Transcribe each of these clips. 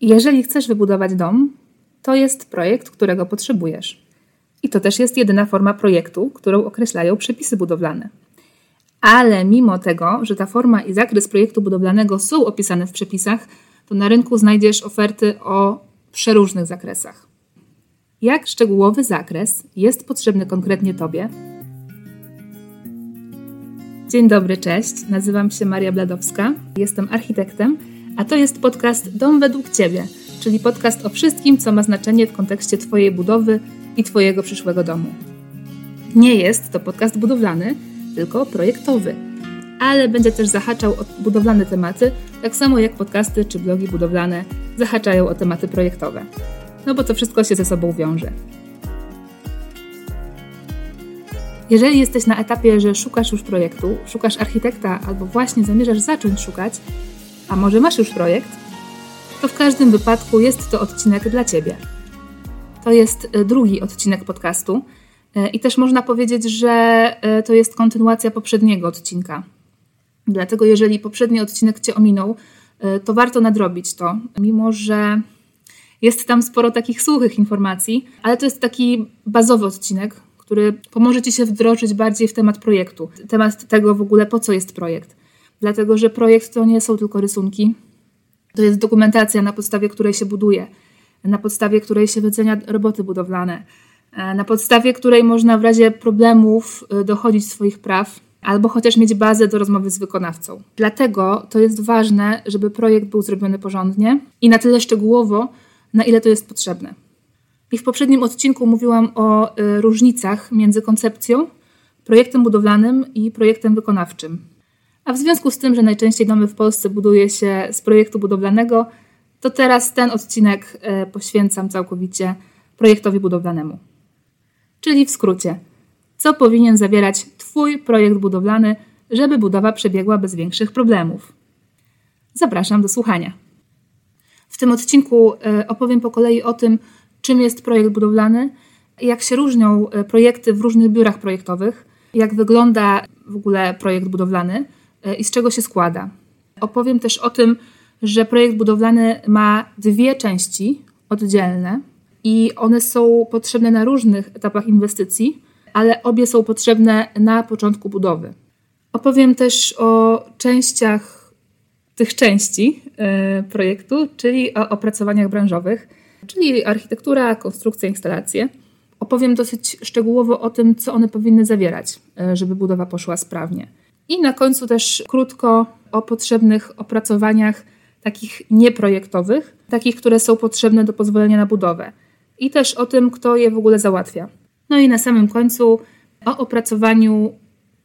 Jeżeli chcesz wybudować dom, to jest projekt, którego potrzebujesz. I to też jest jedyna forma projektu, którą określają przepisy budowlane. Ale mimo tego, że ta forma i zakres projektu budowlanego są opisane w przepisach, to na rynku znajdziesz oferty o przeróżnych zakresach. Jak szczegółowy zakres jest potrzebny konkretnie Tobie? Dzień dobry, cześć. Nazywam się Maria Bladowska, jestem architektem, a to jest podcast Dom według Ciebie, czyli podcast o wszystkim, co ma znaczenie w kontekście Twojej budowy i Twojego przyszłego domu. Nie jest to podcast budowlany, tylko projektowy, ale będzie też zahaczał o budowlane tematy, tak samo jak podcasty czy blogi budowlane zahaczają o tematy projektowe. No bo to wszystko się ze sobą wiąże. Jeżeli jesteś na etapie, że szukasz już projektu, szukasz architekta albo właśnie zamierzasz zacząć szukać, a może masz już projekt, to w każdym wypadku jest to odcinek dla Ciebie. To jest e, drugi odcinek podcastu e, i też można powiedzieć, że e, to jest kontynuacja poprzedniego odcinka. Dlatego, jeżeli poprzedni odcinek Cię ominął, to warto nadrobić to, mimo że jest tam sporo takich suchych informacji, ale to jest taki bazowy odcinek, który pomoże Ci się wdrożyć bardziej w temat projektu, temat tego w ogóle, po co jest projekt. Dlatego, że projekt to nie są tylko rysunki, to jest dokumentacja, na podstawie której się buduje, na podstawie której się wycenia roboty budowlane, na podstawie której można w razie problemów e, dochodzić swoich praw albo chociaż mieć bazę do rozmowy z wykonawcą. Dlatego to jest ważne, żeby projekt był zrobiony porządnie i na tyle szczegółowo, na ile to jest potrzebne. I w poprzednim odcinku mówiłam o y, różnicach między koncepcją, projektem budowlanym i projektem wykonawczym. A w związku z tym, że najczęściej domy w Polsce buduje się z projektu budowlanego, to teraz ten odcinek y, poświęcam całkowicie projektowi budowlanemu. Czyli w skrócie, co powinien zawierać Twój projekt budowlany, żeby budowa przebiegła bez większych problemów. Zapraszam do słuchania. W tym odcinku y, opowiem po kolei o tym, czym jest projekt budowlany, jak się różnią e, projekty w różnych biurach projektowych, jak wygląda w ogóle projekt budowlany e, i z czego się składa. Opowiem też o tym, że projekt budowlany ma dwie części oddzielne i one są potrzebne na różnych etapach inwestycji, ale obie są potrzebne na początku budowy. Opowiem też o częściach tych części e, projektu, czyli o opracowaniach branżowych czyli architektura, konstrukcja, instalacje. Opowiem dosyć szczegółowo o tym, co one powinny zawierać, e, żeby budowa poszła sprawnie. I na końcu też krótko o potrzebnych opracowaniach takich nieprojektowych, takich, które są potrzebne do pozwolenia na budowę. I też o tym, kto je w ogóle załatwia. No i na samym końcu o opracowaniu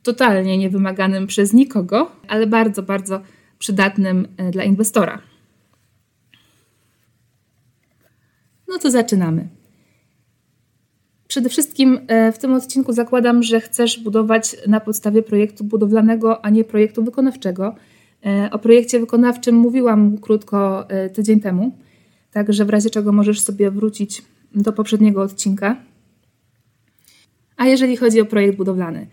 totalnie niewymaganym przez nikogo, ale bardzo, bardzo przydatnym e, dla inwestora. No to zaczynamy. Przede wszystkim e, w tym odcinku zakładam, że chcesz budować na podstawie projektu budowlanego, a nie projektu wykonawczego. E, o projekcie wykonawczym mówiłam krótko e, tydzień temu, także w razie czego możesz sobie wrócić do poprzedniego odcinka. A jeżeli chodzi o projekt budowlany,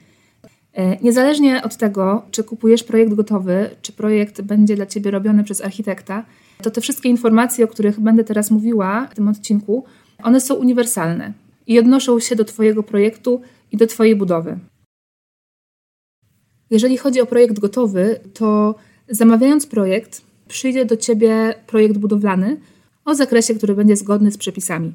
niezależnie od tego, czy kupujesz projekt gotowy, czy projekt będzie dla ciebie robiony przez architekta, to te wszystkie informacje, o których będę teraz mówiła w tym odcinku, one są uniwersalne i odnoszą się do Twojego projektu i do Twojej budowy. Jeżeli chodzi o projekt gotowy, to zamawiając projekt, przyjdzie do Ciebie projekt budowlany o zakresie, który będzie zgodny z przepisami.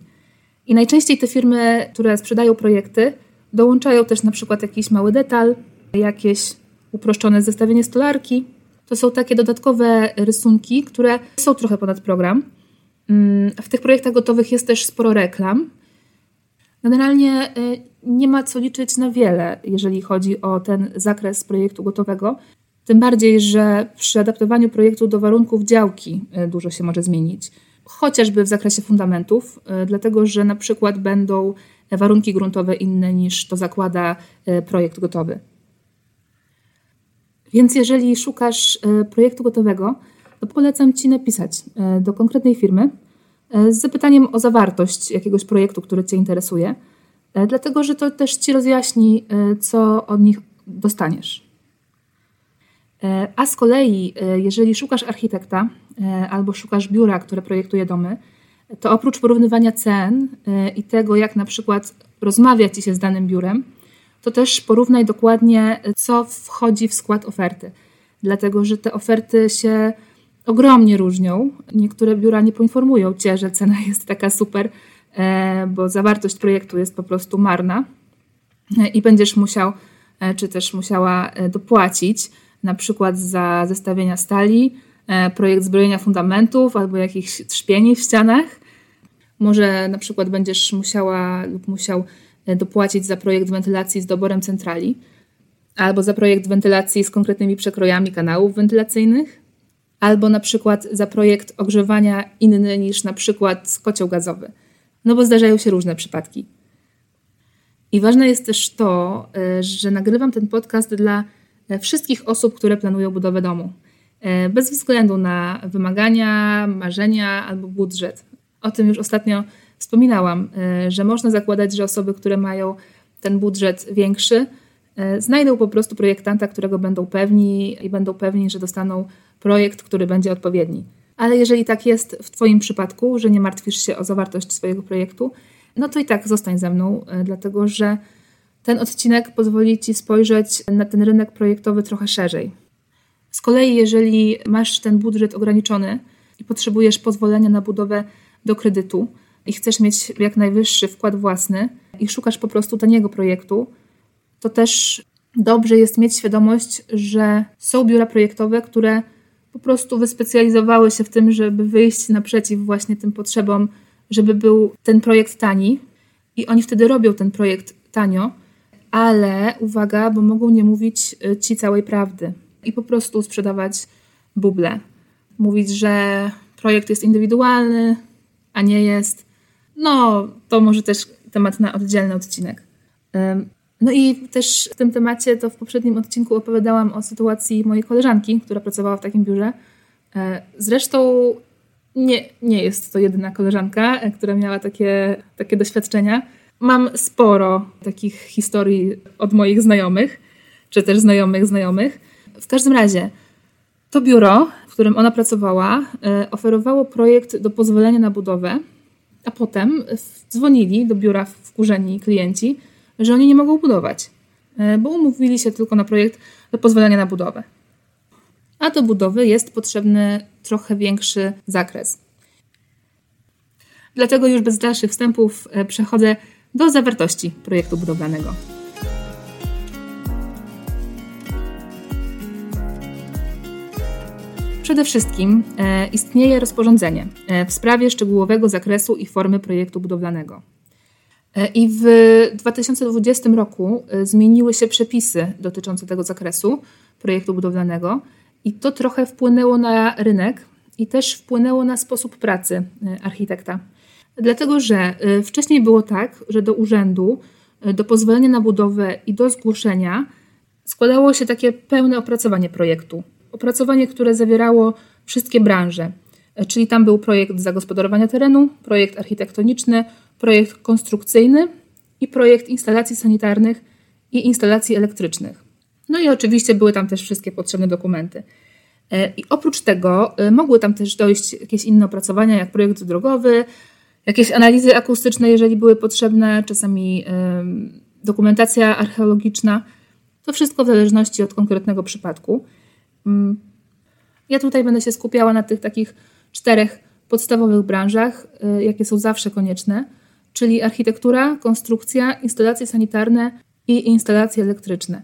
I najczęściej te firmy, które sprzedają projekty, dołączają też na przykład jakiś mały detal, jakieś uproszczone zestawienie stolarki, to są takie dodatkowe rysunki, które są trochę ponad program. Mm, w tych projektach gotowych jest też sporo reklam. Generalnie y, nie ma co liczyć na wiele, jeżeli chodzi o ten zakres projektu gotowego. Tym bardziej, że przy adaptowaniu projektu do warunków działki y, dużo się może zmienić. Chociażby w zakresie fundamentów, y, dlatego że na przykład będą warunki gruntowe inne niż to zakłada projekt gotowy. Więc jeżeli szukasz projektu gotowego, to polecam Ci napisać do konkretnej firmy z zapytaniem o zawartość jakiegoś projektu, który Cię interesuje, dlatego że to też Ci rozjaśni, co od nich dostaniesz. A z kolei, jeżeli szukasz architekta albo szukasz biura, które projektuje domy, to oprócz porównywania cen i tego, jak na przykład rozmawia ci się z danym biurem, to też porównaj dokładnie, co wchodzi w skład oferty. Dlatego, że te oferty się ogromnie różnią. Niektóre biura nie poinformują cię, że cena jest taka super, e, bo zawartość projektu jest po prostu marna e, i będziesz musiał, e, czy też musiała dopłacić na przykład za zestawienia stali, projekt zbrojenia fundamentów albo jakichś trzpieni w ścianach. Może na przykład będziesz musiała lub musiał dopłacić za projekt wentylacji z doborem centrali albo za projekt wentylacji z konkretnymi przekrojami kanałów wentylacyjnych albo na przykład za projekt ogrzewania inny niż na przykład kocioł gazowy. No bo zdarzają się różne przypadki. I ważne jest też to, e, że nagrywam ten podcast dla e, wszystkich osób, które planują budowę domu. E, bez względu na wymagania, marzenia albo budżet. O tym już ostatnio wspominałam, że można zakładać, że osoby, które mają ten budżet większy, znajdą po prostu projektanta, którego będą pewni i będą pewni, że dostaną projekt, który będzie odpowiedni. Ale jeżeli tak jest w Twoim przypadku, że nie martwisz się o zawartość swojego projektu, no to i tak zostań ze mną, e, dlatego że ten odcinek pozwoli Ci spojrzeć na ten rynek projektowy trochę szerzej. Z kolei, jeżeli masz ten budżet ograniczony i potrzebujesz pozwolenia na budowę do kredytu i chcesz mieć jak najwyższy wkład własny i szukasz po prostu taniego projektu, to też dobrze jest mieć świadomość, że są biura projektowe, które po prostu wyspecjalizowały się w tym, żeby wyjść naprzeciw właśnie tym potrzebom, żeby był ten projekt tani. I oni wtedy robią ten projekt tanio, ale uwaga, bo mogą nie mówić y, ci całej prawdy i po prostu sprzedawać buble. Mówić, że projekt jest indywidualny, a nie jest. No, to może też temat na oddzielny odcinek. No i też w tym temacie to w poprzednim odcinku opowiadałam o sytuacji mojej koleżanki, która pracowała w takim biurze. E, zresztą nie, nie jest to jedyna koleżanka, e, która miała takie, takie doświadczenia. Mam sporo takich historii od moich znajomych, czy też znajomych znajomych. W każdym razie, to biuro, w którym ona pracowała, e, oferowało projekt do pozwolenia na budowę, a potem dzwonili do biura wkurzeni klienci że oni nie mogą budować, e, bo umówili się tylko na projekt do pozwolenia na budowę. A do budowy jest potrzebny trochę większy zakres. Dlatego już bez dalszych wstępów e, przechodzę do zawartości projektu budowlanego. Przede wszystkim e, istnieje rozporządzenie w sprawie szczegółowego zakresu i formy projektu budowlanego. E, I w 2020 roku e, zmieniły się przepisy dotyczące tego zakresu projektu budowlanego, i to trochę wpłynęło na rynek i też wpłynęło na sposób pracy e, architekta. Dlatego, że wcześniej było tak, że do urzędu, do pozwolenia na budowę i do zgłoszenia składało się takie pełne opracowanie projektu. Opracowanie, które zawierało wszystkie branże, czyli tam był projekt zagospodarowania terenu, projekt architektoniczny, projekt konstrukcyjny i projekt instalacji sanitarnych i instalacji elektrycznych. No i oczywiście były tam też wszystkie potrzebne dokumenty. E, I oprócz tego e, mogły tam też dojść jakieś inne opracowania, jak projekt drogowy, jakieś analizy akustyczne, jeżeli były potrzebne, czasami dokumentacja archeologiczna. To wszystko w zależności od konkretnego przypadku. Mm. Ja tutaj będę się skupiała na tych takich czterech podstawowych branżach, e, jakie są zawsze konieczne czyli architektura, konstrukcja, instalacje sanitarne i instalacje elektryczne.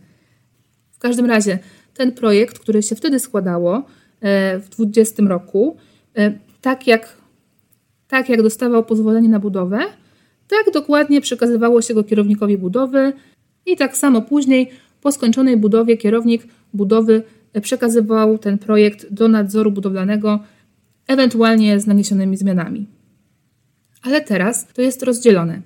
W każdym razie ten projekt, który się wtedy składało e, w 2020 roku, e, tak jak, tak jak dostawał pozwolenie na budowę, tak dokładnie przekazywało się go kierownikowi budowy i tak samo później po skończonej budowie kierownik budowy przekazywał ten projekt do nadzoru budowlanego, ewentualnie z naniesionymi zmianami. Ale teraz to jest rozdzielone,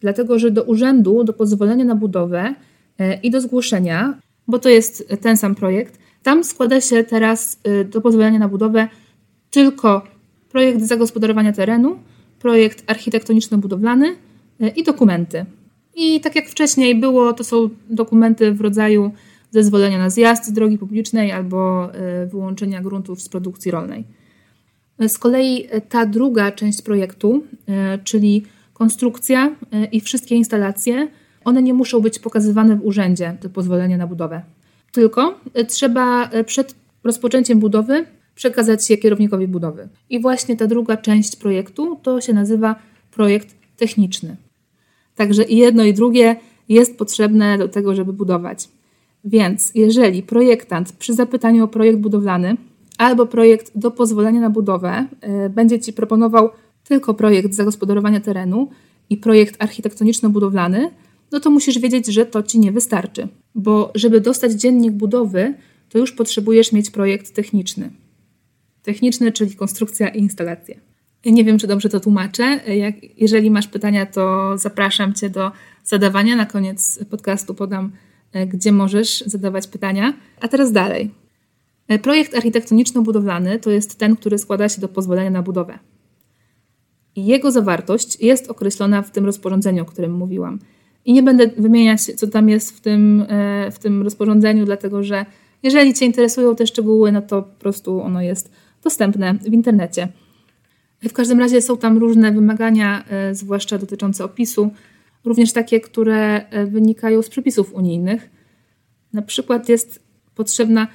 dlatego że do urzędu, do pozwolenia na budowę e, i do zgłoszenia, bo to jest ten sam projekt, tam składa się teraz e, do pozwolenia na budowę tylko projekt zagospodarowania terenu, projekt architektoniczno-budowlany e, i dokumenty. I tak jak wcześniej było, to są dokumenty w rodzaju zezwolenia na zjazd z drogi publicznej albo wyłączenia gruntów z produkcji rolnej. Z kolei ta druga część projektu, czyli konstrukcja i wszystkie instalacje, one nie muszą być pokazywane w urzędzie, te pozwolenia na budowę. Tylko trzeba przed rozpoczęciem budowy przekazać je kierownikowi budowy. I właśnie ta druga część projektu to się nazywa projekt techniczny. Także i jedno i drugie jest potrzebne do tego, żeby budować. Więc jeżeli projektant przy zapytaniu o projekt budowlany albo projekt do pozwolenia na budowę yy, będzie Ci proponował tylko projekt zagospodarowania terenu i projekt architektoniczno-budowlany, no to musisz wiedzieć, że to Ci nie wystarczy. Bo żeby dostać dziennik budowy, to już potrzebujesz mieć projekt techniczny. Techniczny, czyli konstrukcja i instalacje. Nie wiem, czy dobrze to tłumaczę. Jak, jeżeli masz pytania, to zapraszam Cię do zadawania. Na koniec podcastu podam, e, gdzie możesz zadawać pytania. A teraz dalej. E, projekt architektoniczno-budowlany to jest ten, który składa się do pozwolenia na budowę. Jego zawartość jest określona w tym rozporządzeniu, o którym mówiłam. I nie będę wymieniać, co tam jest w tym, e, w tym rozporządzeniu, dlatego że jeżeli Cię interesują te szczegóły, no to po prostu ono jest dostępne w internecie. W każdym razie są tam różne wymagania, e, zwłaszcza dotyczące opisu, również takie, które wynikają z przepisów unijnych. Na przykład jest potrzebna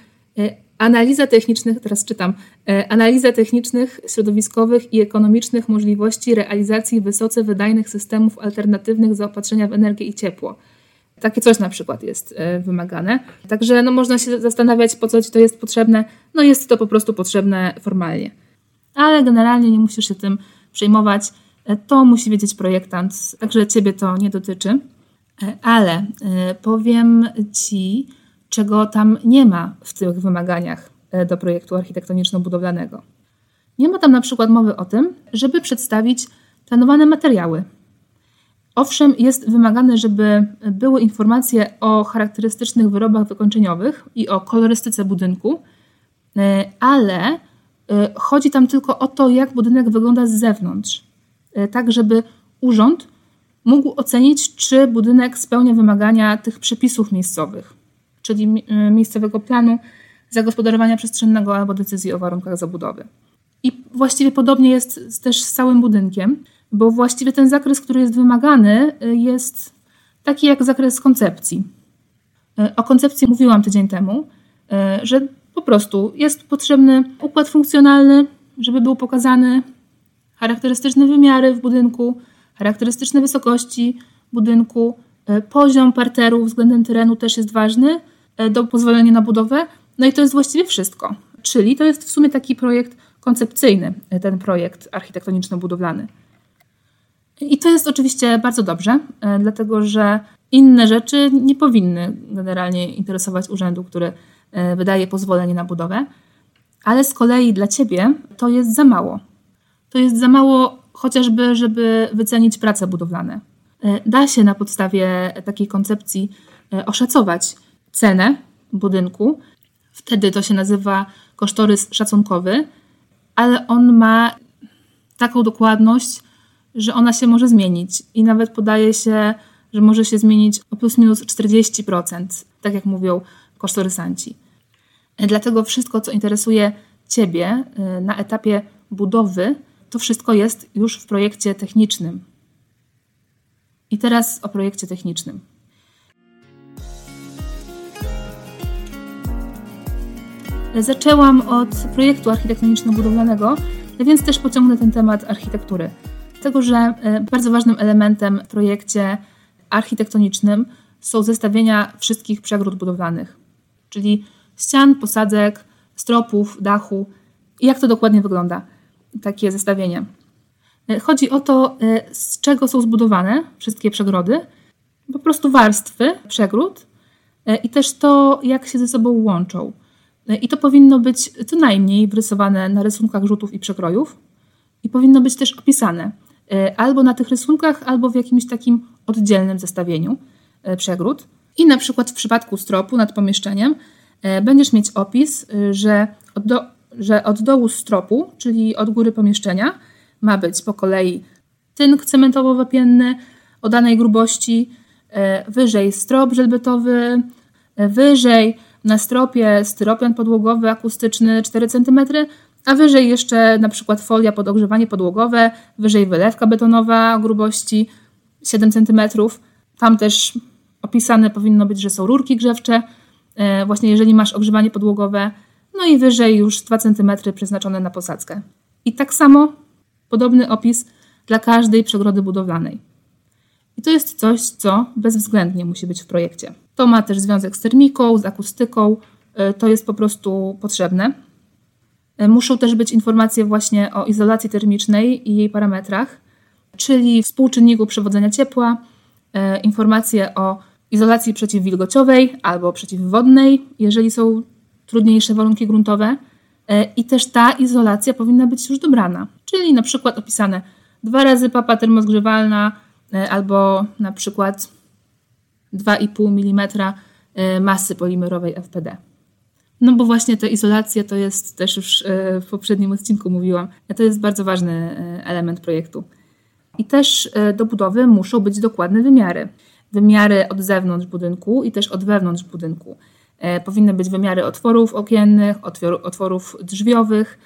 analiza technicznych, teraz czytam, analiza technicznych, środowiskowych i ekonomicznych możliwości realizacji wysoce wydajnych systemów alternatywnych zaopatrzenia w energię i ciepło. Takie coś na przykład jest wymagane. Także no, można się zastanawiać, po co ci to jest potrzebne. No jest to po prostu potrzebne formalnie ale generalnie nie musisz się tym przejmować. E, to musi wiedzieć projektant, także ciebie to nie dotyczy. E, ale e, powiem ci, czego tam nie ma w tych wymaganiach do projektu architektoniczno-budowlanego. Nie ma tam na przykład mowy o tym, żeby przedstawić planowane materiały. Owszem, jest wymagane, żeby były informacje o charakterystycznych wyrobach wykończeniowych i o kolorystyce budynku, ale Y, chodzi tam tylko o to, jak budynek wygląda z zewnątrz, tak żeby urząd mógł ocenić, czy budynek spełnia wymagania tych przepisów miejscowych, czyli y, miejscowego planu zagospodarowania przestrzennego albo decyzji o warunkach zabudowy. I właściwie podobnie jest też z całym budynkiem, bo właściwie ten zakres, który jest wymagany, jest taki jak zakres koncepcji. O koncepcji mówiłam tydzień temu, że po prostu jest potrzebny układ funkcjonalny, żeby był pokazany charakterystyczne wymiary w budynku, charakterystyczne wysokości budynku, poziom parteru względem terenu też jest ważny do pozwolenia na budowę. No i to jest właściwie wszystko. Czyli to jest w sumie taki projekt koncepcyjny, e, ten projekt architektoniczno-budowlany. I to jest oczywiście bardzo dobrze, dlatego że inne rzeczy nie powinny generalnie interesować urzędu, który E, wydaje pozwolenie na budowę, ale z kolei dla ciebie to jest za mało. To jest za mało chociażby, żeby wycenić prace budowlane. E, da się na podstawie takiej koncepcji e, oszacować cenę budynku. Wtedy to się nazywa kosztorys szacunkowy, ale on ma taką dokładność, że ona się może zmienić i nawet podaje się, że może się zmienić o plus minus 40%, tak jak mówią kosztorysanci. Dlatego wszystko, co interesuje Ciebie y, na etapie budowy, to wszystko jest już w projekcie technicznym. I teraz o projekcie technicznym. Zaczęłam od projektu architektoniczno-budowlanego, więc też pociągnę ten temat architektury. Dlatego, że y, bardzo ważnym elementem w projekcie architektonicznym są zestawienia wszystkich przegród budowlanych, czyli ścian, posadzek, stropów, dachu. Jak to dokładnie wygląda, takie zestawienie? E, chodzi o to, e, z czego są zbudowane wszystkie przegrody, po prostu warstwy przegród e, i też to, jak się ze sobą łączą. I to powinno być co najmniej wyrysowane na rysunkach rzutów i przekrojów i powinno być też opisane albo na tych rysunkach, albo w jakimś takim oddzielnym zestawieniu przegród. I na przykład w przypadku stropu nad pomieszczeniem E, będziesz mieć opis, że od, do, że od dołu stropu, czyli od góry pomieszczenia, ma być po kolei tynk cementowo-wapienny o danej grubości, e, wyżej strop żelbetowy Wyżej na stropie styropian podłogowy akustyczny 4 cm, a wyżej jeszcze na przykład folia pod ogrzewanie podłogowe, wyżej wylewka betonowa grubości 7 cm. Tam też opisane powinno być, że są rurki grzewcze, e, właśnie jeżeli masz ogrzewanie podłogowe, no i wyżej już 2 cm przeznaczone na posadzkę. I tak samo podobny opis dla każdej przegrody budowlanej. I to jest coś, co bezwzględnie musi być w projekcie. To ma też związek z termiką, z akustyką, e, to jest po prostu potrzebne. E, muszą też być informacje właśnie o izolacji termicznej i jej parametrach, czyli współczynniku przewodzenia ciepła, e, informacje o izolacji przeciwwilgociowej albo przeciwwodnej, jeżeli są trudniejsze warunki gruntowe. I też ta izolacja powinna być już dobrana, czyli na przykład opisane dwa razy papa termozgrzewalna albo na przykład 2,5 mm e, masy polimerowej FPD. No bo właśnie ta izolacja to jest też już e, w poprzednim odcinku mówiłam, to jest bardzo ważny e, element projektu. I też do budowy muszą być dokładne wymiary. Wymiary od zewnątrz budynku i też od wewnątrz budynku. Powinny być wymiary otworów okiennych, otworów drzwiowych,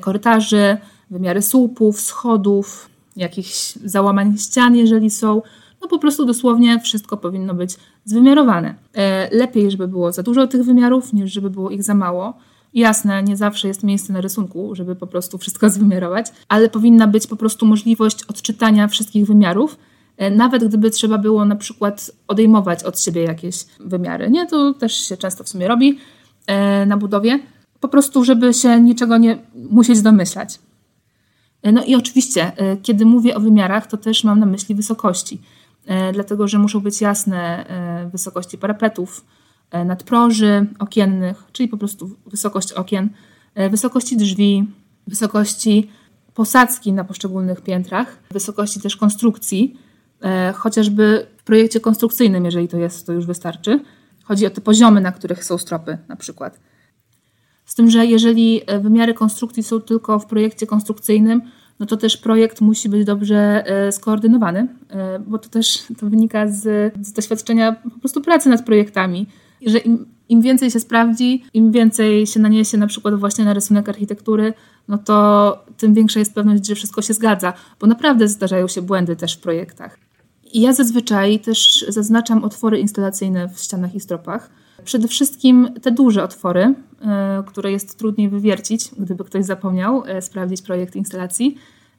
korytarzy, wymiary słupów, schodów, jakichś załamań ścian, jeżeli są, no po prostu dosłownie wszystko powinno być zwymiarowane. E, lepiej, żeby było za dużo tych wymiarów, niż żeby było ich za mało. Jasne, nie zawsze jest miejsce na rysunku, żeby po prostu wszystko zwymiarować, ale powinna być po prostu możliwość odczytania wszystkich wymiarów, e, nawet gdyby trzeba było na przykład odejmować od siebie jakieś wymiary. Nie, to też się często w sumie robi e, na budowie. Po prostu, żeby się niczego nie musieć domyślać. No i oczywiście, kiedy mówię o wymiarach, to też mam na myśli wysokości. E, dlatego że muszą być jasne e, wysokości parapetów, e, nadproży okiennych, czyli po prostu wysokość okien, wysokości drzwi, wysokości posadzki na poszczególnych piętrach, wysokości też konstrukcji, chociażby w projekcie konstrukcyjnym, jeżeli to jest, to już wystarczy. Chodzi o te poziomy, na których są stropy na przykład. Z tym, że jeżeli wymiary konstrukcji są tylko w projekcie konstrukcyjnym, no to też projekt musi być dobrze e, skoordynowany, e, bo to też to wynika z, z doświadczenia po prostu pracy nad projektami, że im, im więcej się sprawdzi, im więcej się naniesie na przykład właśnie na rysunek architektury, no to tym większa jest pewność, że wszystko się zgadza, bo naprawdę zdarzają się błędy też w projektach. I ja zazwyczaj też zaznaczam otwory instalacyjne w ścianach i stropach. Przede wszystkim te duże otwory, e, które jest trudniej wywiercić, gdyby ktoś zapomniał e, sprawdzić projekt instalacji.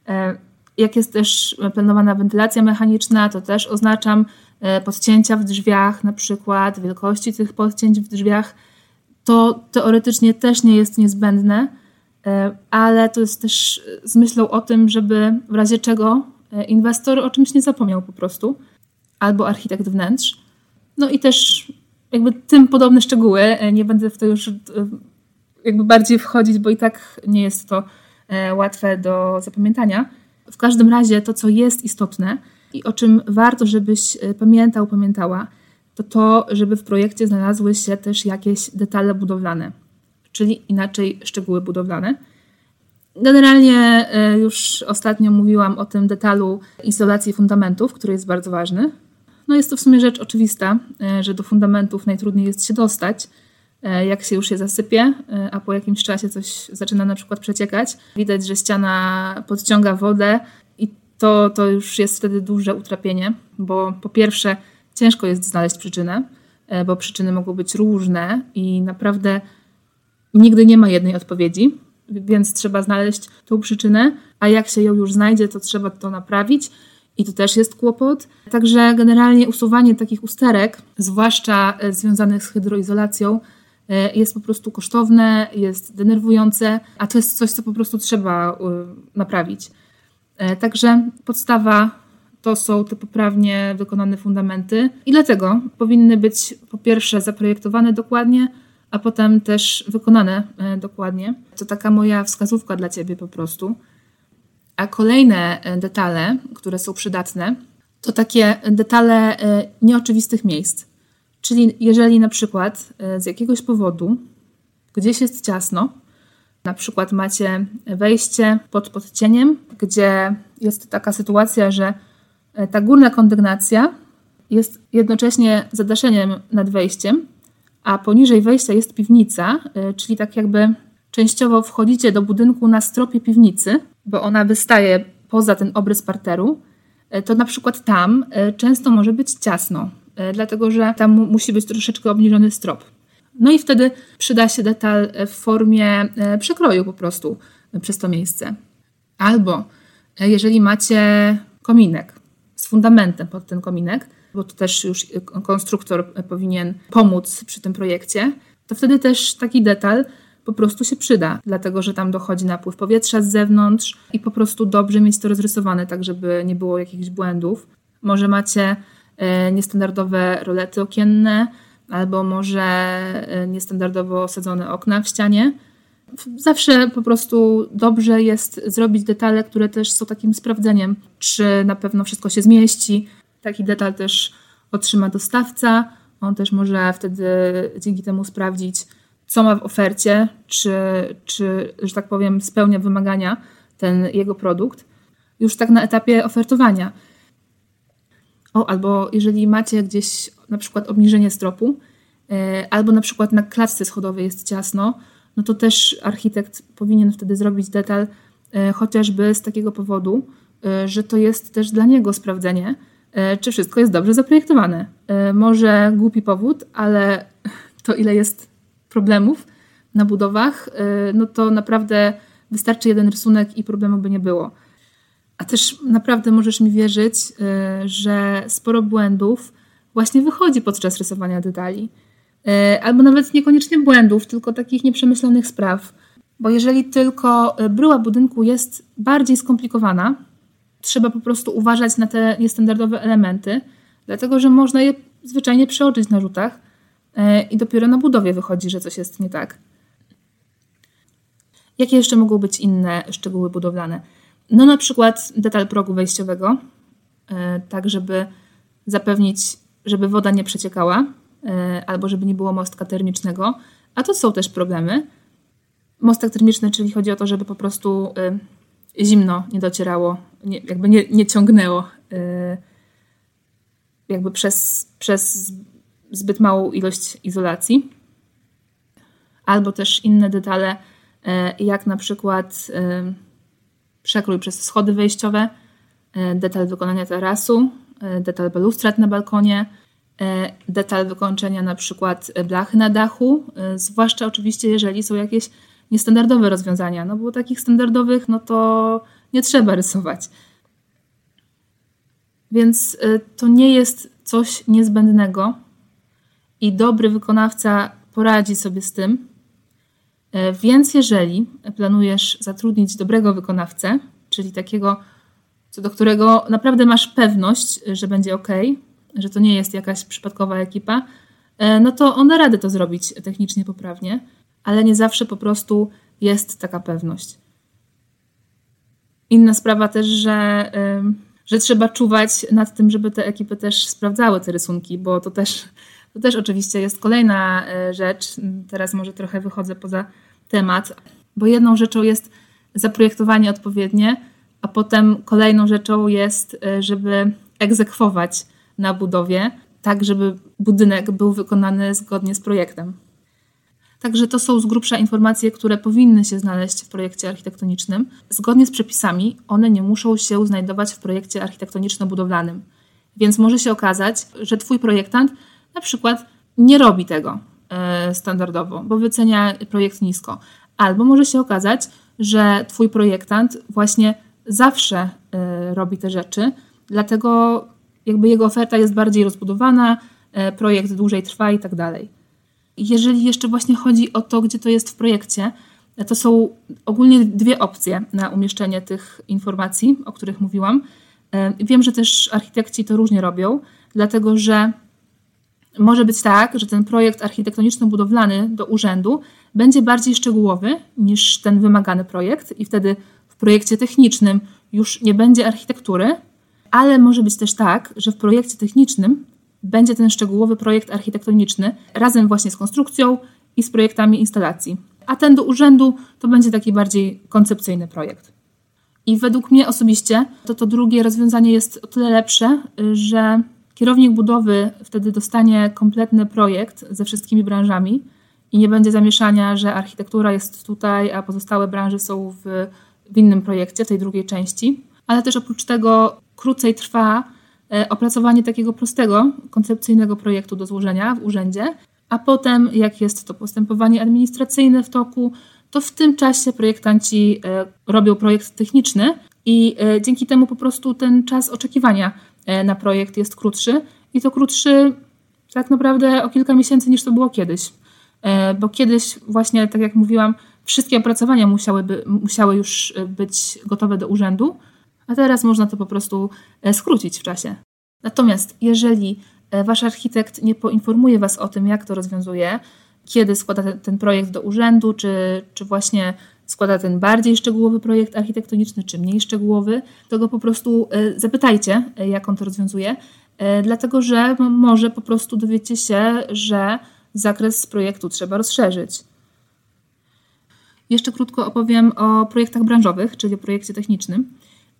E, jak jest też planowana wentylacja mechaniczna, to też oznaczam podcięcia w drzwiach, na przykład wielkości tych podcięć w drzwiach. To teoretycznie też nie jest niezbędne, ale to jest też z myślą o tym, żeby w razie czego inwestor o czymś nie zapomniał po prostu, albo architekt wnętrz. No i też jakby tym podobne szczegóły. E, nie będę w to już e, jakby bardziej wchodzić, bo i tak nie jest to e, łatwe do zapamiętania. W każdym razie to, co jest istotne i o czym warto, żebyś pamiętał, pamiętała, to to, żeby w projekcie znalazły się też jakieś detale budowlane, czyli inaczej szczegóły budowlane. Generalnie już ostatnio mówiłam o tym detalu izolacji fundamentów, który jest bardzo ważny. No jest to w sumie rzecz oczywista, e, że do fundamentów najtrudniej jest się dostać, e, jak się już je zasypie, e, a po jakimś czasie coś zaczyna na przykład przeciekać. Widać, że ściana podciąga wodę i to, to już jest wtedy duże utrapienie, bo po pierwsze ciężko jest znaleźć przyczynę, bo przyczyny mogą być różne i naprawdę nigdy nie ma jednej odpowiedzi, więc trzeba znaleźć tą przyczynę, a jak się ją już znajdzie, to trzeba to naprawić i to też jest kłopot. Także generalnie usuwanie takich usterek, zwłaszcza e, związanych z hydroizolacją, e, jest po prostu kosztowne, jest denerwujące, a to jest coś, co po prostu trzeba e, naprawić. Także podstawa to są te poprawnie wykonane fundamenty i dlatego powinny być po pierwsze zaprojektowane dokładnie, a potem też wykonane dokładnie. To taka moja wskazówka dla Ciebie po prostu. A kolejne e, detale, które są przydatne, to takie detale e, nieoczywistych miejsc. Czyli jeżeli na przykład e, z jakiegoś powodu gdzieś jest ciasno, na przykład macie wejście pod podcieniem, gdzie jest taka sytuacja, że ta górna kondygnacja jest jednocześnie zadaszeniem nad wejściem, a poniżej wejścia jest piwnica, czyli tak jakby częściowo wchodzicie do budynku na stropie piwnicy, bo ona wystaje poza ten obrys parteru, y, to na przykład tam często może być ciasno, dlatego że tam musi być troszeczkę obniżony strop. No i wtedy przyda się detal w formie przekroju po prostu przez to miejsce. Albo jeżeli macie kominek z fundamentem pod ten kominek, bo to też już konstruktor powinien pomóc przy tym projekcie, to wtedy też taki detal po prostu się przyda, dlatego że tam dochodzi napływ powietrza z zewnątrz i po prostu dobrze mieć to rozrysowane, tak żeby nie było jakichś błędów. Może macie e, niestandardowe rolety okienne, albo może e, niestandardowo osadzone okna w ścianie. Zawsze po prostu dobrze jest zrobić detale, które też są takim sprawdzeniem, czy na pewno wszystko się zmieści. Taki detal też otrzyma dostawca. On też może wtedy dzięki temu sprawdzić, co ma w ofercie, czy, czy że tak powiem, spełnia wymagania ten jego produkt. Już tak na etapie ofertowania. O, albo jeżeli macie gdzieś na przykład obniżenie stropu, e, albo na przykład na klatce schodowej jest ciasno, no to też architekt powinien wtedy zrobić detal, e, chociażby z takiego powodu, e, że to jest też dla niego sprawdzenie, czy wszystko jest dobrze zaprojektowane. Może głupi powód, ale to ile jest problemów na budowach, no to naprawdę wystarczy jeden rysunek i problemu by nie było. A też naprawdę możesz mi wierzyć, że sporo błędów właśnie wychodzi podczas rysowania detali. E, albo nawet niekoniecznie błędów, tylko takich nieprzemyślanych spraw. Bo jeżeli tylko bryła budynku jest bardziej skomplikowana, trzeba po prostu uważać na te niestandardowe elementy, dlatego że można je zwyczajnie przeoczyć na rzutach i dopiero na budowie wychodzi, że coś jest nie tak. Jakie jeszcze mogą być inne szczegóły budowlane? No na przykład detal progu wejściowego, tak żeby zapewnić, żeby woda nie przeciekała, E, albo żeby nie było mostka termicznego, a to są też problemy. Mostek termiczny, czyli chodzi o to, żeby po prostu e, zimno nie docierało, nie, jakby nie, nie ciągnęło e, jakby przez, przez zbyt małą ilość izolacji. Albo też inne detale, jak na przykład przekrój przez schody wejściowe, detal wykonania tarasu, detal balustrad na balkonie, E, detal wykończenia na przykład blachy na dachu, e, zwłaszcza oczywiście jeżeli są jakieś niestandardowe rozwiązania, no bo takich standardowych no to nie trzeba rysować. Więc e, to nie jest coś niezbędnego i dobry wykonawca poradzi sobie z tym. Więc jeżeli planujesz zatrudnić dobrego wykonawcę, czyli takiego, co do którego naprawdę masz pewność, że będzie ok, że to nie jest jakaś przypadkowa ekipa, e, no to on da radę to zrobić technicznie poprawnie, ale nie zawsze po prostu jest taka pewność. Inna sprawa też, że, że trzeba czuwać nad tym, żeby te ekipy też sprawdzały te rysunki, bo to też, to też oczywiście jest kolejna e, rzecz. Teraz może trochę wychodzę poza temat, bo jedną rzeczą jest zaprojektowanie odpowiednie, a potem kolejną rzeczą jest, e, żeby egzekwować na budowie, tak żeby budynek był wykonany zgodnie z projektem. Także to są z grubsza informacje, które powinny się znaleźć w projekcie architektonicznym. Zgodnie z przepisami one nie muszą się znajdować w projekcie architektoniczno-budowlanym. Więc może się okazać, że Twój projektant na przykład nie robi tego e, standardowo, bo wycenia projekt nisko. Albo może się okazać, że Twój projektant właśnie zawsze e, robi te rzeczy, dlatego jakby jego oferta jest bardziej rozbudowana, e, projekt dłużej trwa i tak dalej. Jeżeli jeszcze właśnie chodzi o to, gdzie to jest w projekcie, to są ogólnie dwie opcje na umieszczenie tych informacji, o których mówiłam. Wiem, że też architekci to różnie robią, dlatego że może być tak, że ten projekt architektoniczno-budowlany do urzędu będzie bardziej szczegółowy niż ten wymagany projekt, i wtedy w projekcie technicznym już nie będzie architektury, ale może być też tak, że w projekcie technicznym będzie ten szczegółowy projekt architektoniczny razem właśnie z konstrukcją i z projektami instalacji. A ten do urzędu to będzie taki bardziej koncepcyjny projekt. I według mnie osobiście to to drugie rozwiązanie jest o tyle lepsze, że Kierownik budowy wtedy dostanie kompletny projekt ze wszystkimi branżami i nie będzie zamieszania, że architektura jest tutaj, a pozostałe branże są w, w innym projekcie, w tej drugiej części. Ale też oprócz tego krócej trwa e, opracowanie takiego prostego, koncepcyjnego projektu do złożenia w urzędzie, a potem, jak jest to postępowanie administracyjne w toku, to w tym czasie projektanci e, robią projekt techniczny i e, dzięki temu po prostu ten czas oczekiwania na projekt jest krótszy i to krótszy tak naprawdę o kilka miesięcy niż to było kiedyś. Bo kiedyś właśnie, tak jak mówiłam, wszystkie opracowania musiałyby, musiały już być gotowe do urzędu, a teraz można to po prostu e, skrócić w czasie. Natomiast jeżeli e, wasz architekt nie poinformuje was o tym, jak to rozwiązuje, kiedy składa ten projekt do urzędu, czy, czy właśnie składa ten bardziej szczegółowy projekt architektoniczny, czy mniej szczegółowy, to go po prostu e, zapytajcie, jak on to rozwiązuje, dlatego że może po prostu dowiecie się, że zakres projektu trzeba rozszerzyć. Jeszcze krótko opowiem o projektach branżowych, czyli o projekcie technicznym.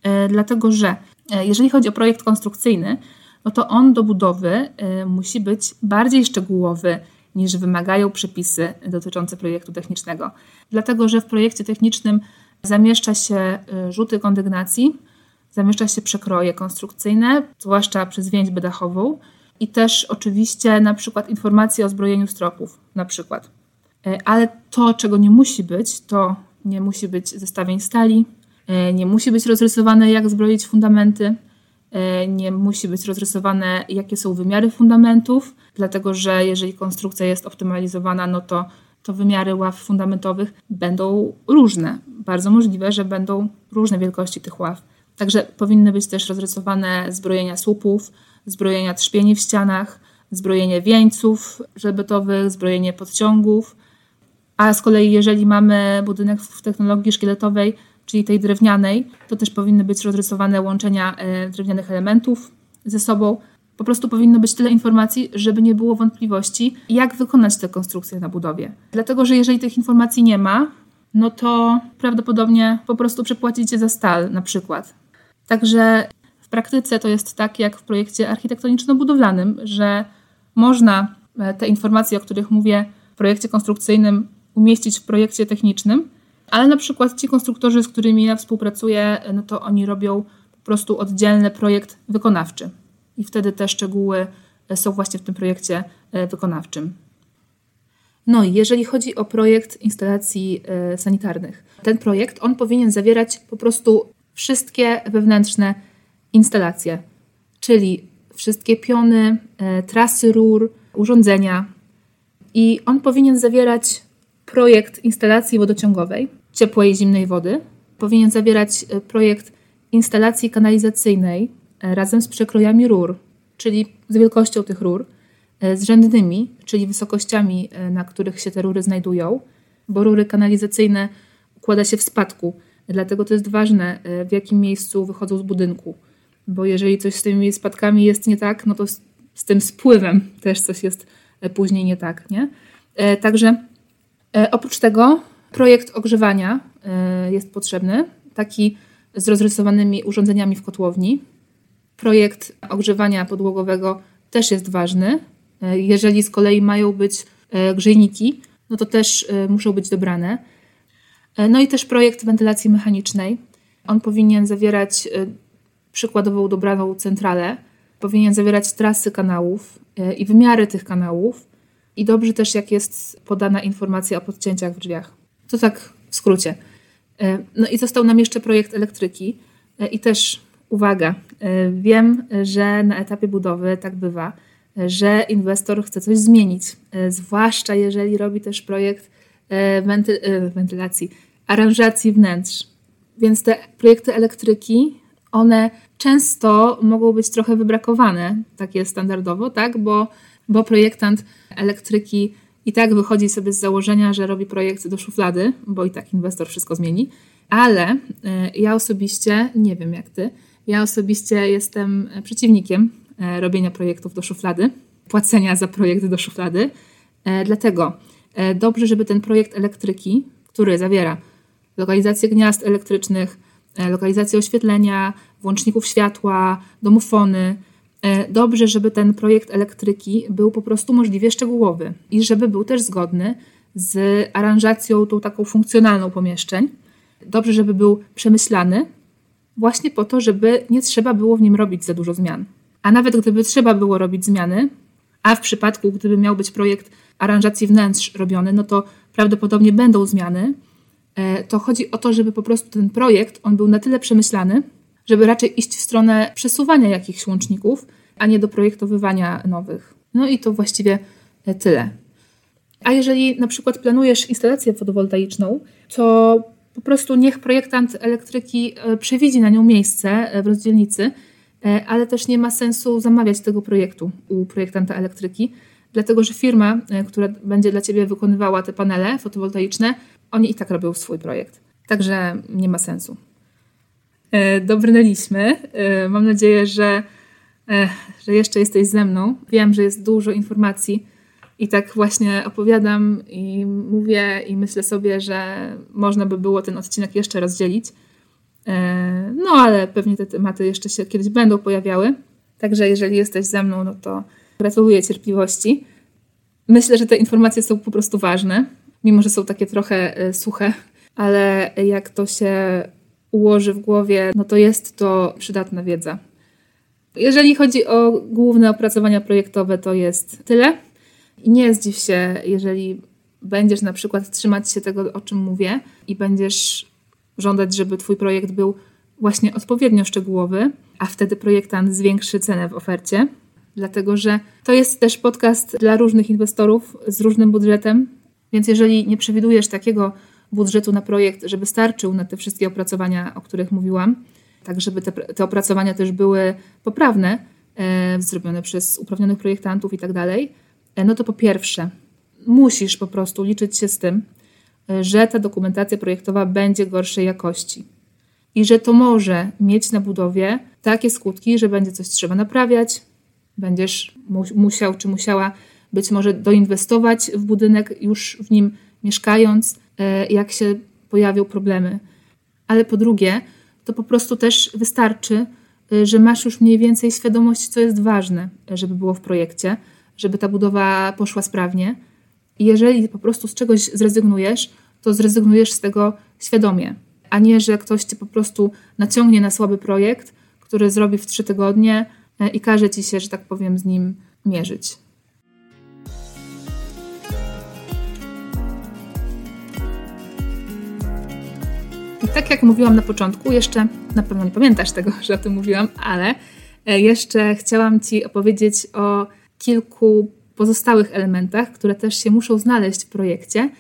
E, dlatego że e, jeżeli chodzi o projekt konstrukcyjny, no to on do budowy e, musi być bardziej szczegółowy niż wymagają przepisy dotyczące projektu technicznego. Dlatego, że w projekcie technicznym zamieszcza się rzuty kondygnacji, zamieszcza się przekroje konstrukcyjne, zwłaszcza przez więź dachową i też oczywiście na przykład informacje o zbrojeniu stropów, na przykład. Ale to, czego nie musi być, to nie musi być zestawień stali, E, nie musi być rozrysowane, jak zbroić fundamenty. E, nie musi być rozrysowane, jakie są wymiary fundamentów, dlatego że jeżeli konstrukcja jest optymalizowana, no to, to wymiary ław fundamentowych będą różne. Bardzo możliwe, że będą różne wielkości tych ław. Także powinny być też rozrysowane zbrojenia słupów, zbrojenia trzpieni w ścianach, zbrojenie wieńców żelbetowych, zbrojenie podciągów. A z kolei, jeżeli mamy budynek w technologii szkieletowej, czyli tej drewnianej, to też powinny być rozrysowane łączenia e, drewnianych elementów ze sobą. Po prostu powinno być tyle informacji, żeby nie było wątpliwości, jak wykonać tę konstrukcję na budowie. Dlatego, że jeżeli tych informacji nie ma, no to prawdopodobnie po prostu przepłacicie za stal na przykład. Także w praktyce to jest tak jak w projekcie architektoniczno-budowlanym, że można e, te informacje, o których mówię w projekcie konstrukcyjnym, umieścić w projekcie technicznym, ale na przykład ci konstruktorzy, z którymi ja współpracuję, no to oni robią po prostu oddzielny projekt wykonawczy. I wtedy te szczegóły e, są właśnie w tym projekcie e, wykonawczym. No i jeżeli chodzi o projekt instalacji e, sanitarnych, ten projekt on powinien zawierać po prostu wszystkie wewnętrzne instalacje, czyli wszystkie piony, trasy rur, urządzenia. I on powinien zawierać projekt instalacji wodociągowej, ciepłej i zimnej wody. Powinien zawierać e, projekt instalacji kanalizacyjnej e, razem z przekrojami rur, czyli z wielkością tych rur, e, z rzędnymi, czyli wysokościami, na których się te rury znajdują, bo rury kanalizacyjne układa się w spadku. Dlatego to jest ważne, w jakim miejscu wychodzą z budynku, bo jeżeli coś z tymi spadkami jest nie tak, no to z, z tym spływem też coś jest później nie tak. Nie? Także oprócz tego Projekt ogrzewania y, jest potrzebny, taki z rozrysowanymi urządzeniami w kotłowni. Projekt ogrzewania podłogowego też jest ważny. Y, jeżeli z kolei mają być y, grzejniki, no to też muszą być dobrane. No i też projekt wentylacji mechanicznej. On powinien zawierać przykładową dobraną centralę, powinien zawierać trasy kanałów i wymiary tych kanałów. I dobrze też, jak jest podana informacja o podcięciach w drzwiach. To tak w skrócie. E, no i został nam jeszcze projekt elektryki. E, I też uwaga, e, wiem, że na etapie budowy tak bywa, że inwestor chce coś zmienić, zwłaszcza jeżeli robi też projekt wenty wentylacji, aranżacji wnętrz. Więc te projekty elektryki, one często mogą być trochę wybrakowane, takie standardowo, tak? bo, bo projektant elektryki i tak wychodzi sobie z założenia, że robi projekt do szuflady, bo i tak inwestor wszystko zmieni. Ale e, ja osobiście, nie wiem jak ty, ja osobiście jestem przeciwnikiem e, robienia projektów do szuflady, płacenia za projekty do szuflady. E, dlatego dobrze, żeby ten projekt elektryki, który zawiera lokalizację gniazd elektrycznych, lokalizację oświetlenia, włączników światła, domofony, dobrze, żeby ten projekt elektryki był po prostu możliwie szczegółowy i żeby był też zgodny z aranżacją tą taką funkcjonalną pomieszczeń. Dobrze, żeby był przemyślany, właśnie po to, żeby nie trzeba było w nim robić za dużo zmian. A nawet gdyby trzeba było robić zmiany, a w przypadku, gdyby miał być projekt aranżacji wnętrz robiony, no to prawdopodobnie będą zmiany, e, to chodzi o to, żeby po prostu ten projekt on był na tyle przemyślany, żeby raczej iść w stronę przesuwania jakichś łączników, a nie do projektowywania nowych. No i to właściwie e, tyle. A jeżeli na przykład planujesz instalację fotowoltaiczną, to po prostu niech projektant elektryki e, przewidzi na nią miejsce w rozdzielnicy, ale też nie ma sensu zamawiać tego projektu u projektanta elektryki, dlatego że firma, która będzie dla Ciebie wykonywała te panele fotowoltaiczne, oni i tak robią swój projekt. Także nie ma sensu. E, dobrnęliśmy. E, mam nadzieję, że, e, że jeszcze jesteś ze mną. Wiem, że jest dużo informacji i tak właśnie opowiadam i mówię i myślę sobie, że można by było ten odcinek jeszcze rozdzielić. No ale pewnie te tematy jeszcze się kiedyś będą pojawiały. Także jeżeli jesteś ze mną, no to gratuluję cierpliwości. Myślę, że te informacje są po prostu ważne, mimo że są takie trochę suche, ale jak to się ułoży w głowie, no to jest to przydatna wiedza. Jeżeli chodzi o główne opracowania projektowe, to jest tyle. I nie zdziw się, jeżeli będziesz na przykład trzymać się tego, o czym mówię, i będziesz żądać, żeby Twój projekt był właśnie odpowiednio szczegółowy, a wtedy projektant zwiększy cenę w ofercie. Dlatego, że to jest też podcast dla różnych inwestorów z różnym budżetem, więc jeżeli nie przewidujesz takiego budżetu na projekt, żeby starczył na te wszystkie opracowania, o których mówiłam, tak żeby te, te opracowania też były poprawne, e, zrobione przez uprawnionych projektantów i tak dalej, e, no to po pierwsze, musisz po prostu liczyć się z tym, e, że ta dokumentacja projektowa będzie gorszej jakości i że to może mieć na budowie takie skutki, że będzie coś trzeba naprawiać, będziesz mu musiał czy musiała być może doinwestować w budynek już w nim mieszkając, jak się pojawią problemy. Ale po drugie, to po prostu też wystarczy, e, że masz już mniej więcej świadomość, co jest ważne, żeby było w projekcie, żeby ta budowa poszła sprawnie. I jeżeli po prostu z czegoś zrezygnujesz, to zrezygnujesz z tego świadomie, a nie, że ktoś cię po prostu naciągnie na słaby projekt, który zrobi w trzy tygodnie e, i każe ci się, że tak powiem, z nim mierzyć. I tak jak mówiłam na początku, jeszcze na pewno nie pamiętasz tego, że o tym mówiłam, ale e, jeszcze chciałam Ci opowiedzieć o kilku pozostałych elementach, które też się muszą znaleźć w projekcie.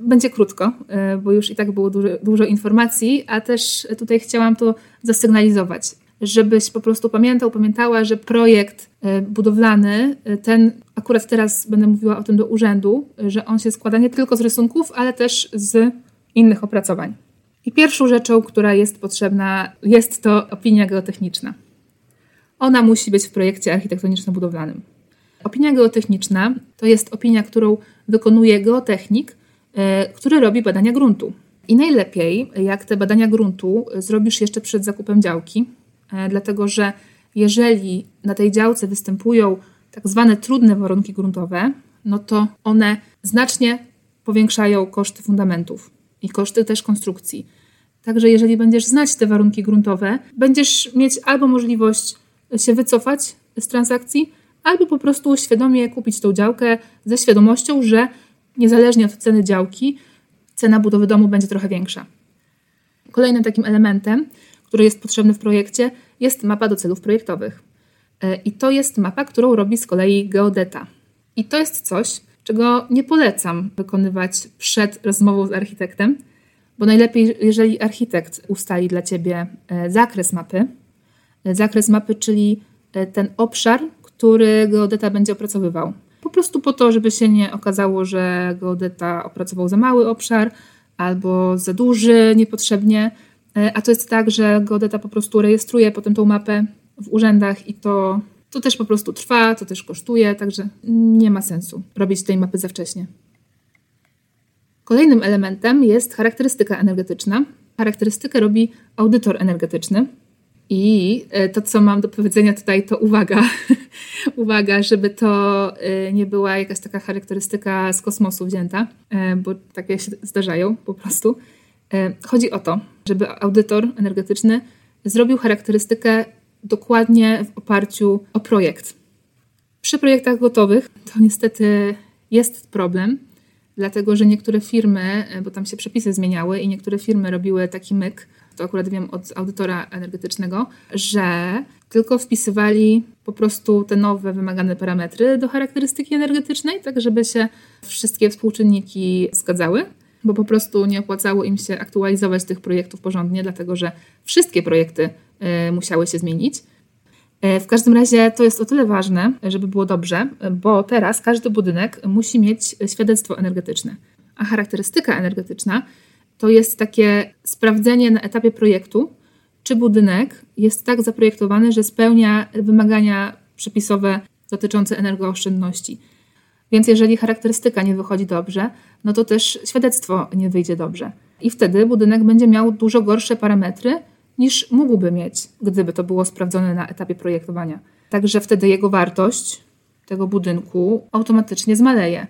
Będzie krótko, e, bo już i tak było dużo, dużo informacji, a też tutaj chciałam to zasygnalizować, żebyś po prostu pamiętał, pamiętała, że projekt e, budowlany, ten akurat teraz będę mówiła o tym do urzędu, że on się składa nie tylko z rysunków, ale też z innych opracowań. I pierwszą rzeczą, która jest potrzebna, jest to opinia geotechniczna. Ona musi być w projekcie architektoniczno-budowlanym. Opinia geotechniczna to jest opinia, którą wykonuje geotechnik, e, który robi badania gruntu. I najlepiej, jak te badania gruntu zrobisz jeszcze przed zakupem działki, e, dlatego że jeżeli na tej działce występują tak zwane trudne warunki gruntowe, no to one znacznie powiększają koszty fundamentów i koszty też konstrukcji. Także jeżeli będziesz znać te warunki gruntowe, będziesz mieć albo możliwość się wycofać z transakcji, albo po prostu świadomie kupić tą działkę ze świadomością, że niezależnie od ceny działki, cena budowy domu będzie trochę większa. Kolejnym takim elementem, który jest potrzebny w projekcie, jest mapa do celów projektowych. E, I to jest mapa, którą robi z kolei geodeta. I to jest coś, czego nie polecam wykonywać przed rozmową z architektem, bo najlepiej, jeżeli architekt ustali dla ciebie e, zakres mapy, e, zakres mapy, czyli e, ten obszar, który geodeta będzie opracowywał. Po prostu po to, żeby się nie okazało, że geodeta opracował za mały obszar albo za duży niepotrzebnie, a to jest tak, że geodeta po prostu rejestruje potem tą mapę w urzędach i to to też po prostu trwa, to też kosztuje, także nie ma sensu robić tej mapy za wcześnie. Kolejnym elementem jest charakterystyka energetyczna. Charakterystykę robi audytor energetyczny. I e, to, co mam do powiedzenia tutaj, to uwaga, uwaga, żeby to e, nie była jakaś taka charakterystyka z kosmosu wzięta, e, bo takie się zdarzają po prostu. Chodzi o to, żeby audytor energetyczny zrobił charakterystykę dokładnie w oparciu o projekt. Przy projektach gotowych to niestety jest problem, dlatego że niektóre firmy, bo tam się przepisy zmieniały i niektóre firmy robiły taki myk, to akurat wiem od audytora energetycznego, że tylko wpisywali po prostu te nowe wymagane parametry do charakterystyki energetycznej, tak żeby się wszystkie współczynniki zgadzały, bo po prostu nie opłacało im się aktualizować tych projektów porządnie, dlatego że wszystkie projekty musiały się zmienić. Y, w każdym razie to jest o tyle ważne, żeby było dobrze, bo teraz każdy budynek musi mieć świadectwo energetyczne, a charakterystyka energetyczna to jest takie sprawdzenie na etapie projektu, czy budynek jest tak zaprojektowany, że spełnia wymagania przepisowe dotyczące energooszczędności. Więc jeżeli charakterystyka nie wychodzi dobrze, no to też świadectwo nie wyjdzie dobrze. I wtedy budynek będzie miał dużo gorsze parametry niż mógłby mieć, gdyby to było sprawdzone na etapie projektowania. Także wtedy jego wartość tego budynku automatycznie zmaleje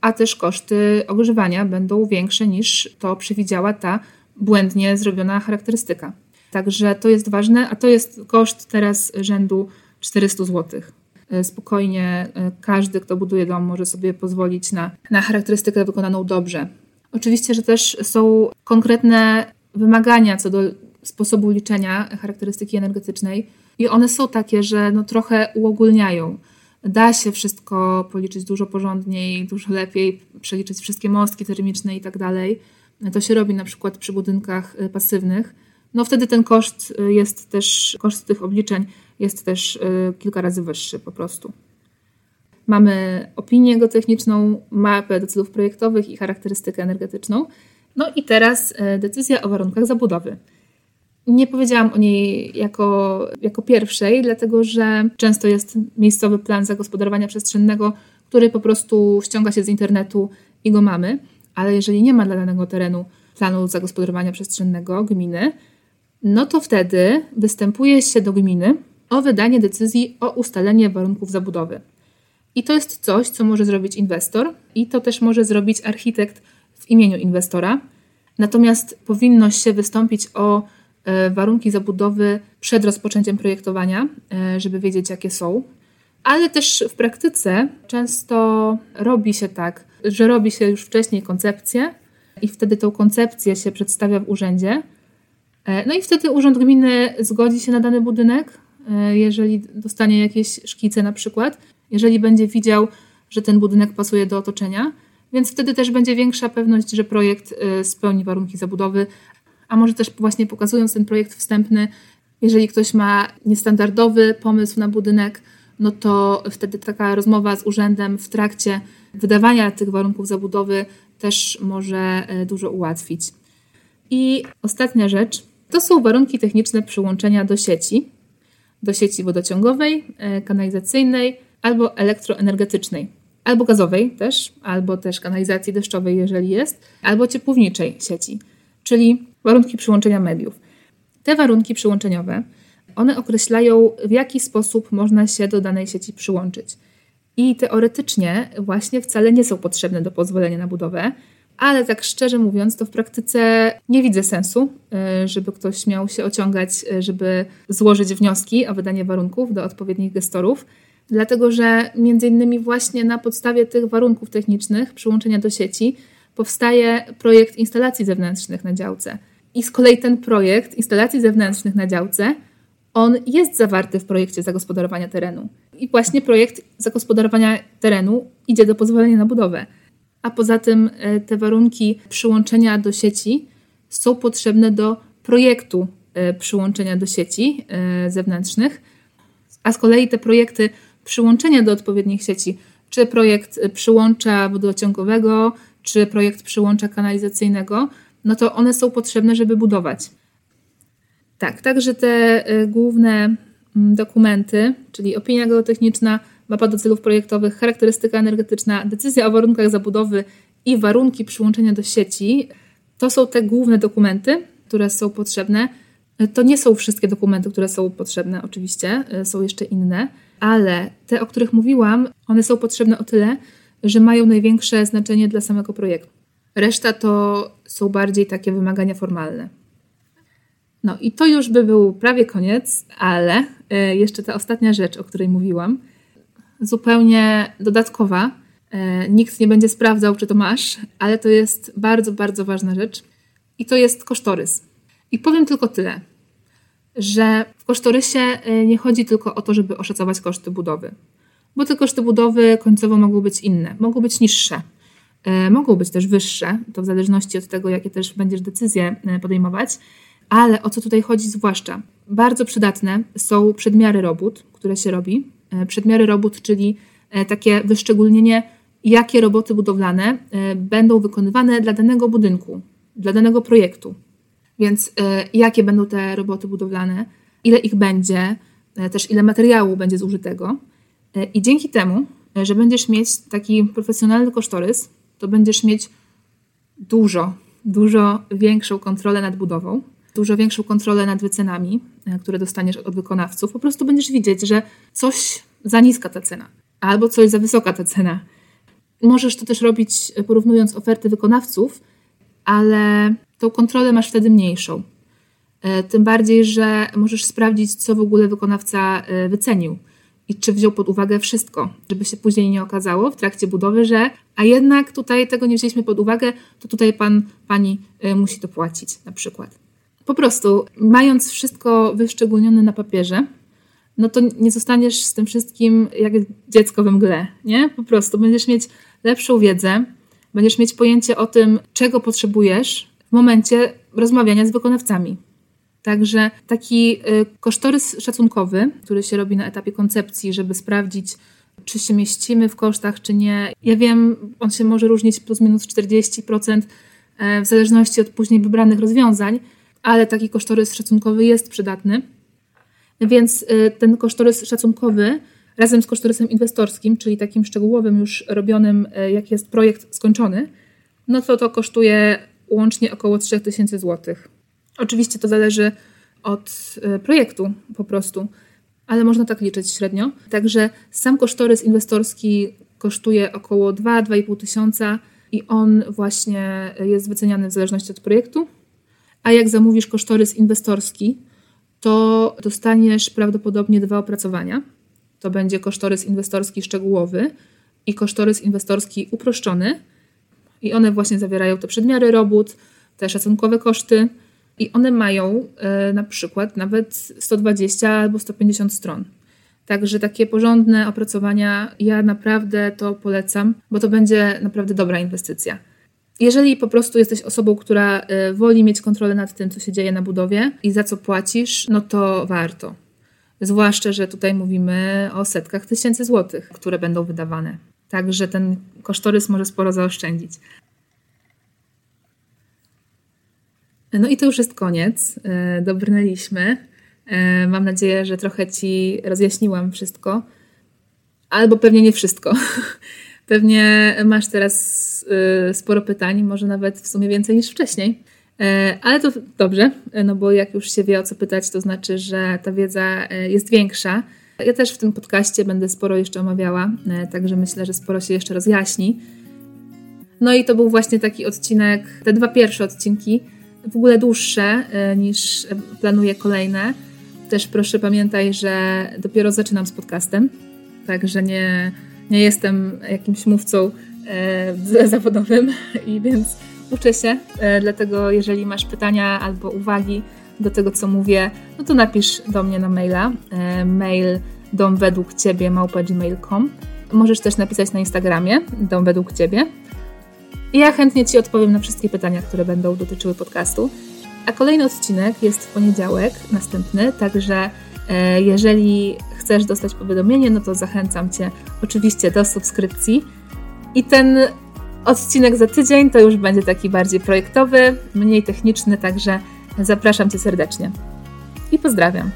a też koszty ogrzewania będą większe niż to przewidziała ta błędnie zrobiona charakterystyka. Także to jest ważne, a to jest koszt teraz rzędu 400 zł. E, spokojnie e, każdy, kto buduje dom, może sobie pozwolić na, na charakterystykę wykonaną dobrze. Oczywiście, że też są konkretne wymagania co do sposobu liczenia charakterystyki energetycznej, i one są takie, że no trochę uogólniają da się wszystko policzyć dużo porządniej, dużo lepiej, przeliczyć wszystkie mostki termiczne i tak dalej. To się robi na przykład przy budynkach y, pasywnych. No wtedy ten koszt y, jest też, koszt tych obliczeń jest też y, kilka razy wyższy po prostu. Mamy opinię geotechniczną, mapę do celów projektowych i charakterystykę energetyczną. No i teraz decyzja o warunkach zabudowy. Nie powiedziałam o niej jako, jako pierwszej, dlatego że często jest miejscowy plan zagospodarowania przestrzennego, który po prostu ściąga się z internetu i go mamy, ale jeżeli nie ma dla danego terenu planu zagospodarowania przestrzennego gminy, no to wtedy występuje się do gminy o wydanie decyzji o ustalenie warunków zabudowy. I to jest coś, co może zrobić inwestor, i to też może zrobić architekt w imieniu inwestora. Natomiast powinno się wystąpić o warunki zabudowy przed rozpoczęciem projektowania, e, żeby wiedzieć, jakie są. Ale też w praktyce często robi się tak, że robi się już wcześniej koncepcję i wtedy tą koncepcję się przedstawia w urzędzie. E, no i wtedy urząd gminy zgodzi się na dany budynek, jeżeli dostanie jakieś szkice na przykład, jeżeli będzie widział, że ten budynek pasuje do otoczenia, więc wtedy też będzie większa pewność, że projekt spełni warunki zabudowy, a może też właśnie pokazując ten projekt wstępny, jeżeli ktoś ma niestandardowy pomysł na budynek, no to wtedy taka rozmowa z urzędem w trakcie wydawania tych warunków zabudowy też może e, dużo ułatwić. I ostatnia rzecz to są warunki techniczne przyłączenia do sieci, do sieci wodociągowej, e, kanalizacyjnej albo elektroenergetycznej, albo gazowej też, albo też kanalizacji deszczowej, jeżeli jest, albo ciepłowniczej sieci czyli warunki przyłączenia mediów. Te warunki przyłączeniowe, one określają, w jaki sposób można się do danej sieci przyłączyć. I teoretycznie właśnie wcale nie są potrzebne do pozwolenia na budowę, ale tak szczerze mówiąc, to w praktyce nie widzę sensu, y, żeby ktoś miał się ociągać, y, żeby złożyć wnioski o wydanie warunków do odpowiednich gestorów, dlatego że między innymi właśnie na podstawie tych warunków technicznych przyłączenia do sieci powstaje projekt instalacji zewnętrznych na działce. I z kolei ten projekt instalacji zewnętrznych na działce, on jest zawarty w projekcie zagospodarowania terenu. I właśnie projekt zagospodarowania terenu idzie do pozwolenia na budowę. A poza tym e, te warunki przyłączenia do sieci są potrzebne do projektu e, przyłączenia do sieci e, zewnętrznych, a z kolei te projekty przyłączenia do odpowiednich sieci, czy projekt przyłącza wodociągowego, czy projekt przyłącza kanalizacyjnego, no to one są potrzebne, żeby budować. Tak, także te y, główne mm, dokumenty, czyli opinia geotechniczna, mapa do celów projektowych, charakterystyka energetyczna, decyzja o warunkach zabudowy i warunki przyłączenia do sieci, to są te główne dokumenty, które są potrzebne, To nie są wszystkie dokumenty, które są potrzebne, oczywiście, są jeszcze inne, ale te, o których mówiłam, one są potrzebne o tyle, że mają największe znaczenie dla samego projektu. Reszta to są bardziej takie wymagania formalne. No i to już by był prawie koniec, ale e, jeszcze ta ostatnia rzecz, o której mówiłam, zupełnie dodatkowa. E, nikt nie będzie sprawdzał, czy to masz, ale to jest bardzo, bardzo ważna rzecz i to jest kosztorys. I powiem tylko tyle, że w kosztorysie e, nie chodzi tylko o to, żeby oszacować koszty budowy, bo te koszty budowy końcowo mogą być inne, mogą być niższe, mogą być też wyższe, to w zależności od tego, jakie też będziesz decyzje podejmować ale o co tutaj chodzi zwłaszcza? Bardzo przydatne są przedmiary robót, które się robi. E, przedmiary robót, czyli e, takie wyszczególnienie, jakie roboty budowlane e, będą wykonywane dla danego budynku, dla danego projektu. Więc jakie będą te roboty budowlane, ile ich będzie, też ile materiału będzie zużytego. I dzięki temu, że będziesz mieć taki profesjonalny kosztorys, to będziesz mieć dużo, dużo większą kontrolę nad budową dużo większą kontrolę nad wycenami, e, które dostaniesz od wykonawców. Po prostu będziesz widzieć, że coś za niska ta cena, albo coś za wysoka ta cena. Możesz to też robić e, porównując oferty wykonawców, ale tą kontrolę masz wtedy mniejszą. E, tym bardziej, że możesz sprawdzić, co w ogóle wykonawca wycenił i czy wziął pod uwagę wszystko, żeby się później nie okazało w trakcie budowy, że a jednak tutaj tego nie wzięliśmy pod uwagę, to tutaj pan, pani musi to płacić na przykład po prostu, mając wszystko wyszczególnione na papierze, no to nie zostaniesz z tym wszystkim jak dziecko we mgle, nie? Po prostu będziesz mieć lepszą wiedzę, będziesz mieć pojęcie o tym, czego potrzebujesz w momencie rozmawiania z wykonawcami. Także taki y, kosztorys szacunkowy, który się robi na etapie koncepcji, żeby sprawdzić, czy się mieścimy w kosztach, czy nie. Ja wiem, on się może różnić plus minus 40% e, w zależności od później wybranych rozwiązań, ale taki kosztorys szacunkowy jest przydatny. Więc y, ten kosztorys szacunkowy razem z kosztorysem inwestorskim, czyli takim szczegółowym, już robionym, y, jak jest projekt skończony, no to to kosztuje łącznie około 3000 zł. Oczywiście to zależy od y, projektu po prostu, ale można tak liczyć średnio. Także sam kosztorys inwestorski kosztuje około 2-2,5 tysiąca i on właśnie jest wyceniany w zależności od projektu a jak zamówisz kosztorys inwestorski, to dostaniesz prawdopodobnie dwa opracowania. To będzie kosztorys inwestorski szczegółowy i kosztorys inwestorski uproszczony. I one właśnie zawierają te przedmiary robót, te szacunkowe koszty. I one mają y, na przykład nawet 120 albo 150 stron. Także takie porządne opracowania ja naprawdę to polecam, bo to będzie naprawdę dobra inwestycja. Jeżeli po prostu jesteś osobą, która y, woli mieć kontrolę nad tym, co się dzieje na budowie i za co płacisz, no to warto. Zwłaszcza, że tutaj mówimy o setkach tysięcy złotych, które będą wydawane. Także ten kosztorys może sporo zaoszczędzić. No i to już jest koniec. Y, dobrnęliśmy. Y, mam nadzieję, że trochę Ci rozjaśniłam wszystko. Albo pewnie nie wszystko. Pewnie masz teraz y, sporo pytań, może nawet w sumie więcej niż wcześniej. E, ale to dobrze, no bo jak już się wie o co pytać, to znaczy, że ta wiedza e, jest większa. Ja też w tym podcaście będę sporo jeszcze omawiała, e, także myślę, że sporo się jeszcze rozjaśni. No i to był właśnie taki odcinek, te dwa pierwsze odcinki, w ogóle dłuższe niż planuję kolejne. Też proszę pamiętaj, że dopiero zaczynam z podcastem, także nie, nie jestem jakimś mówcą e, zawodowym i więc uczę się. E, dlatego jeżeli masz pytania albo uwagi do tego, co mówię, no to napisz do mnie na maila. E, mail dom według ciebie małpa.gmail.com Możesz też napisać na Instagramie dom według ciebie. I ja chętnie Ci odpowiem na wszystkie pytania, które będą dotyczyły podcastu. A kolejny odcinek jest w poniedziałek, następny, także e, jeżeli chcesz dostać powiadomienie, no to zachęcam Cię oczywiście do subskrypcji. I ten odcinek za tydzień to już będzie taki bardziej projektowy, mniej techniczny, także zapraszam Cię serdecznie. I pozdrawiam.